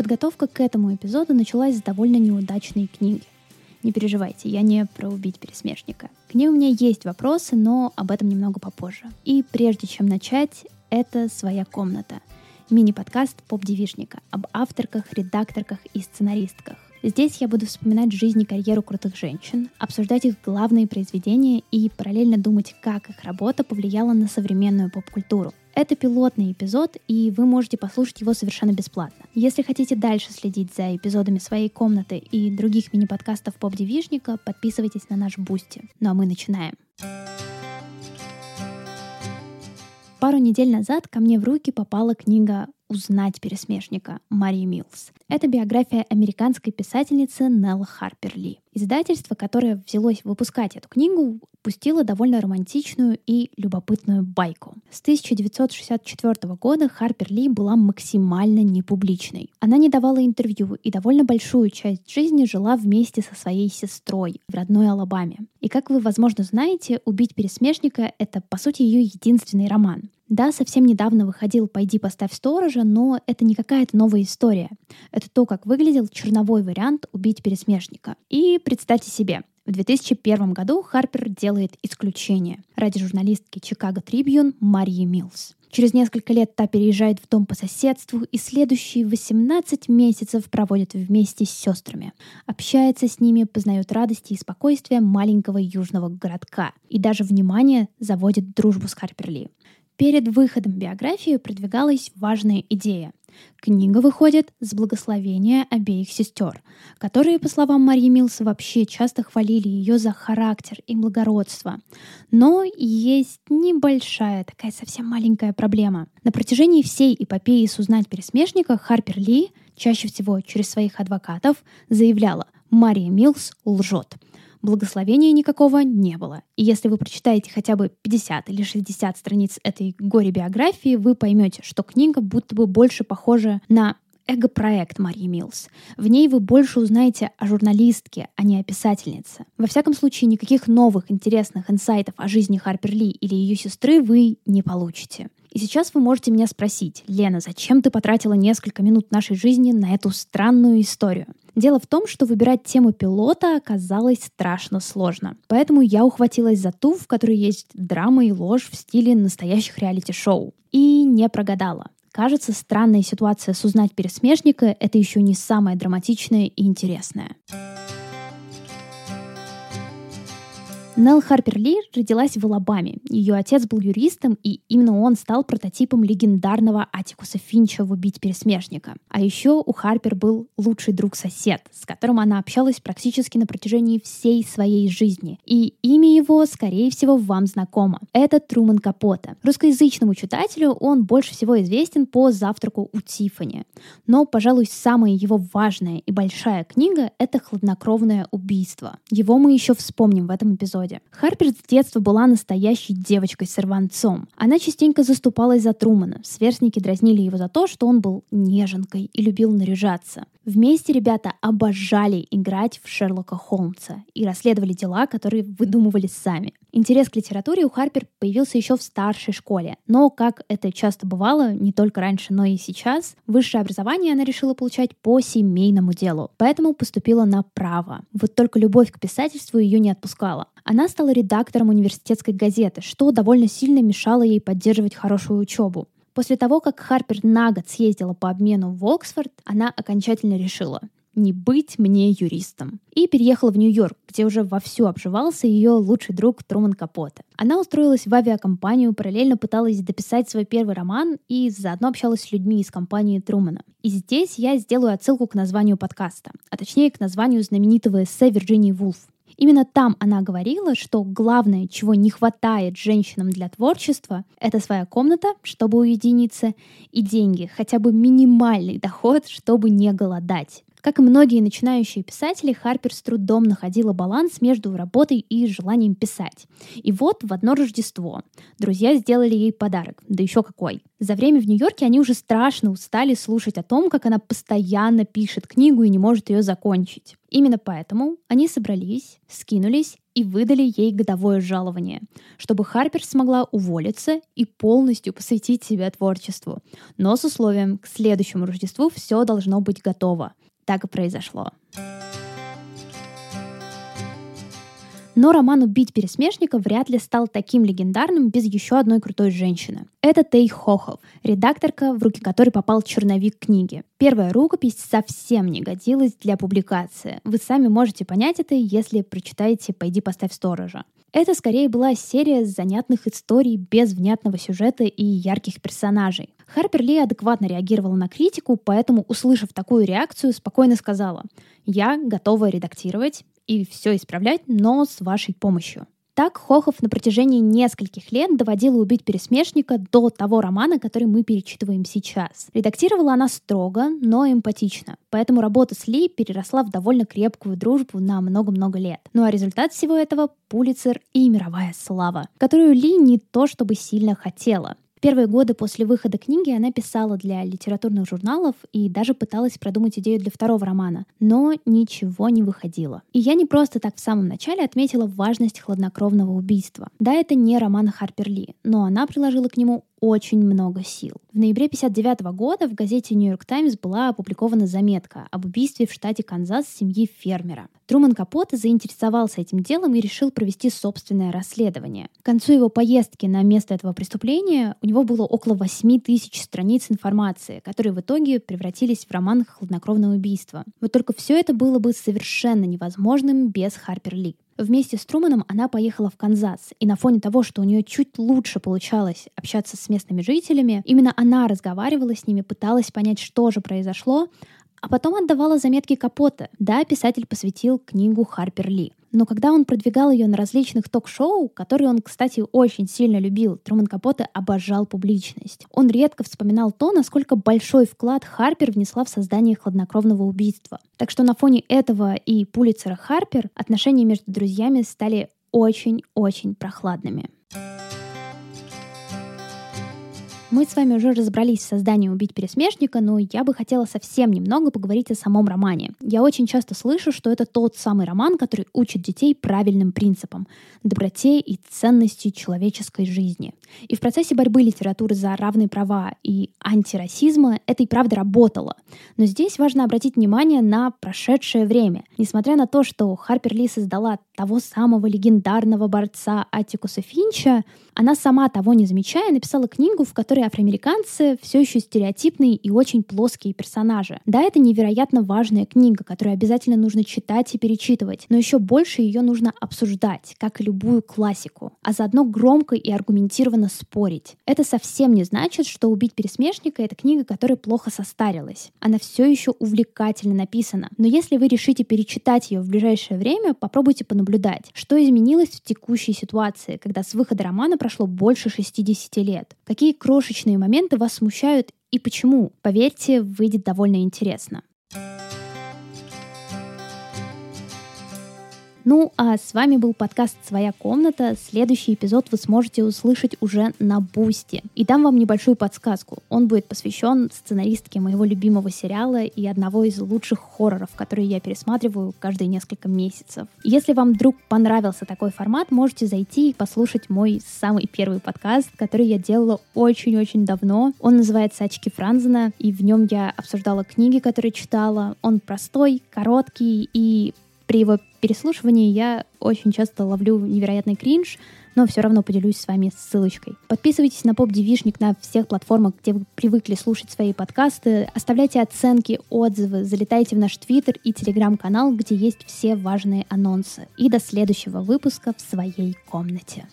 Подготовка к этому эпизоду началась с довольно неудачной книги. Не переживайте, я не про убить пересмешника. К ней у меня есть вопросы, но об этом немного попозже. И прежде чем начать, это «Своя комната» — мини-подкаст поп-девишника об авторках, редакторках и сценаристках. Здесь я буду вспоминать жизнь и карьеру крутых женщин, обсуждать их главные произведения и параллельно думать, как их работа повлияла на современную поп-культуру. Это пилотный эпизод, и вы можете послушать его совершенно бесплатно. Если хотите дальше следить за эпизодами своей комнаты и других мини-подкастов поп-девишника, подписывайтесь на наш Бусти. Ну а мы начинаем. Пару недель назад ко мне в руки попала книга «Узнать пересмешника» Марии Милс. Это биография американской писательницы Нелл Харпер Ли. Издательство, которое взялось выпускать эту книгу, пустило довольно романтичную и любопытную байку. С 1964 года Харпер Ли была максимально непубличной. Она не давала интервью и довольно большую часть жизни жила вместе со своей сестрой в родной Алабаме. И как вы, возможно, знаете, «Убить пересмешника» — это, по сути, ее единственный роман. Да, совсем недавно выходил «Пойди поставь сторожа», но это не какая-то новая история. Это то, как выглядел черновой вариант «Убить пересмешника». И представьте себе, в 2001 году Харпер делает исключение ради журналистки Чикаго Трибьюн Марии Милс. Через несколько лет та переезжает в дом по соседству и следующие 18 месяцев проводит вместе с сестрами. Общается с ними, познает радости и спокойствие маленького южного городка. И даже, внимание, заводит дружбу с Харперли. Перед выходом биографии продвигалась важная идея. Книга выходит с благословения обеих сестер, которые, по словам Марьи Милс, вообще часто хвалили ее за характер и благородство. Но есть небольшая, такая совсем маленькая проблема. На протяжении всей эпопеи с «Узнать пересмешника» Харпер Ли, чаще всего через своих адвокатов, заявляла «Мария Милс лжет» благословения никакого не было. И если вы прочитаете хотя бы 50 или 60 страниц этой горе-биографии, вы поймете, что книга будто бы больше похожа на эго-проект Марии Милс. В ней вы больше узнаете о журналистке, а не о писательнице. Во всяком случае, никаких новых интересных инсайтов о жизни Харпер Ли или ее сестры вы не получите. И сейчас вы можете меня спросить, Лена, зачем ты потратила несколько минут нашей жизни на эту странную историю? Дело в том, что выбирать тему пилота оказалось страшно сложно. Поэтому я ухватилась за ту, в которой есть драма и ложь в стиле настоящих реалити-шоу. И не прогадала. Кажется, странная ситуация с узнать пересмешника — это еще не самое драматичное и интересное. Нелл Харпер Ли родилась в Алабаме. Ее отец был юристом, и именно он стал прототипом легендарного Атикуса Финча в «Убить пересмешника». А еще у Харпер был лучший друг-сосед, с которым она общалась практически на протяжении всей своей жизни. И имя его, скорее всего, вам знакомо. Это Труман Капота. Русскоязычному читателю он больше всего известен по «Завтраку у Тиффани». Но, пожалуй, самая его важная и большая книга — это «Хладнокровное убийство». Его мы еще вспомним в этом эпизоде эпизоде. Харпер с детства была настоящей девочкой-сорванцом. Она частенько заступалась за Трумана. Сверстники дразнили его за то, что он был неженкой и любил наряжаться. Вместе ребята обожали играть в Шерлока Холмса и расследовали дела, которые выдумывали сами. Интерес к литературе у Харпер появился еще в старшей школе, но, как это часто бывало, не только раньше, но и сейчас, высшее образование она решила получать по семейному делу, поэтому поступила на право. Вот только любовь к писательству ее не отпускала. Она стала редактором университетской газеты, что довольно сильно мешало ей поддерживать хорошую учебу. После того, как Харпер на год съездила по обмену в Оксфорд, она окончательно решила не быть мне юристом. И переехала в Нью-Йорк, где уже вовсю обживался ее лучший друг Труман Капоте. Она устроилась в авиакомпанию, параллельно пыталась дописать свой первый роман и заодно общалась с людьми из компании Трумана. И здесь я сделаю отсылку к названию подкаста, а точнее к названию знаменитого эссе Вирджинии Вулф Именно там она говорила, что главное, чего не хватает женщинам для творчества, это своя комната, чтобы уединиться, и деньги, хотя бы минимальный доход, чтобы не голодать. Как и многие начинающие писатели, Харпер с трудом находила баланс между работой и желанием писать. И вот в одно Рождество друзья сделали ей подарок, да еще какой. За время в Нью-Йорке они уже страшно устали слушать о том, как она постоянно пишет книгу и не может ее закончить. Именно поэтому они собрались, скинулись и выдали ей годовое жалование, чтобы Харпер смогла уволиться и полностью посвятить себя творчеству. Но с условием, к следующему Рождеству все должно быть готово. Так и произошло. Но роман «Убить пересмешника» вряд ли стал таким легендарным без еще одной крутой женщины. Это Тей Хохов, редакторка, в руки которой попал черновик книги. Первая рукопись совсем не годилась для публикации. Вы сами можете понять это, если прочитаете «Пойди поставь сторожа». Это скорее была серия занятных историй без внятного сюжета и ярких персонажей. Харпер Ли адекватно реагировала на критику, поэтому, услышав такую реакцию, спокойно сказала «Я готова редактировать и все исправлять, но с вашей помощью». Так Хохов на протяжении нескольких лет доводила убить пересмешника до того романа, который мы перечитываем сейчас. Редактировала она строго, но эмпатично, поэтому работа с Ли переросла в довольно крепкую дружбу на много-много лет. Ну а результат всего этого — Пулицер и мировая слава, которую Ли не то чтобы сильно хотела первые годы после выхода книги она писала для литературных журналов и даже пыталась продумать идею для второго романа, но ничего не выходило. И я не просто так в самом начале отметила важность хладнокровного убийства. Да, это не роман Харпер Ли, но она приложила к нему очень много сил. В ноябре 1959 года в газете «Нью-Йорк Таймс» была опубликована заметка об убийстве в штате Канзас семьи фермера. Труман Капоте заинтересовался этим делом и решил провести собственное расследование. К концу его поездки на место этого преступления у него было около 8 тысяч страниц информации, которые в итоге превратились в роман «Хладнокровное убийство». Вот только все это было бы совершенно невозможным без Харпер Ли. Вместе с Труманом она поехала в Канзас, и на фоне того, что у нее чуть лучше получалось общаться с местными жителями, именно она разговаривала с ними, пыталась понять, что же произошло, а потом отдавала заметки Капота. Да, писатель посвятил книгу Харпер Ли. Но когда он продвигал ее на различных ток-шоу, которые он, кстати, очень сильно любил, Труман Капоте обожал публичность. Он редко вспоминал то, насколько большой вклад Харпер внесла в создание хладнокровного убийства. Так что на фоне этого и Пулицера Харпер отношения между друзьями стали очень-очень прохладными. Мы с вами уже разобрались в создании «Убить пересмешника», но я бы хотела совсем немного поговорить о самом романе. Я очень часто слышу, что это тот самый роман, который учит детей правильным принципам — доброте и ценности человеческой жизни. И в процессе борьбы литературы за равные права и антирасизма это и правда работало. Но здесь важно обратить внимание на прошедшее время. Несмотря на то, что Харпер Ли создала того самого легендарного борца Атикуса Финча, она сама того не замечая написала книгу, в которой афроамериканцы все еще стереотипные и очень плоские персонажи. Да, это невероятно важная книга, которую обязательно нужно читать и перечитывать, но еще больше ее нужно обсуждать, как и любую классику, а заодно громко и аргументированно спорить. Это совсем не значит, что «Убить пересмешника» — это книга, которая плохо состарилась. Она все еще увлекательно написана. Но если вы решите перечитать ее в ближайшее время, попробуйте понаблюдать, что изменилось в текущей ситуации, когда с выхода романа прошло больше 60 лет. Какие крошечные моменты вас смущают и почему? Поверьте, выйдет довольно интересно. Ну, а с вами был подкаст «Своя комната». Следующий эпизод вы сможете услышать уже на Бусти. И дам вам небольшую подсказку. Он будет посвящен сценаристке моего любимого сериала и одного из лучших хорроров, которые я пересматриваю каждые несколько месяцев. Если вам вдруг понравился такой формат, можете зайти и послушать мой самый первый подкаст, который я делала очень-очень давно. Он называется «Очки Франзена», и в нем я обсуждала книги, которые читала. Он простой, короткий и при его переслушивании я очень часто ловлю невероятный кринж, но все равно поделюсь с вами ссылочкой. Подписывайтесь на Поп Девишник на всех платформах, где вы привыкли слушать свои подкасты. Оставляйте оценки, отзывы, залетайте в наш Твиттер и Телеграм-канал, где есть все важные анонсы. И до следующего выпуска в своей комнате.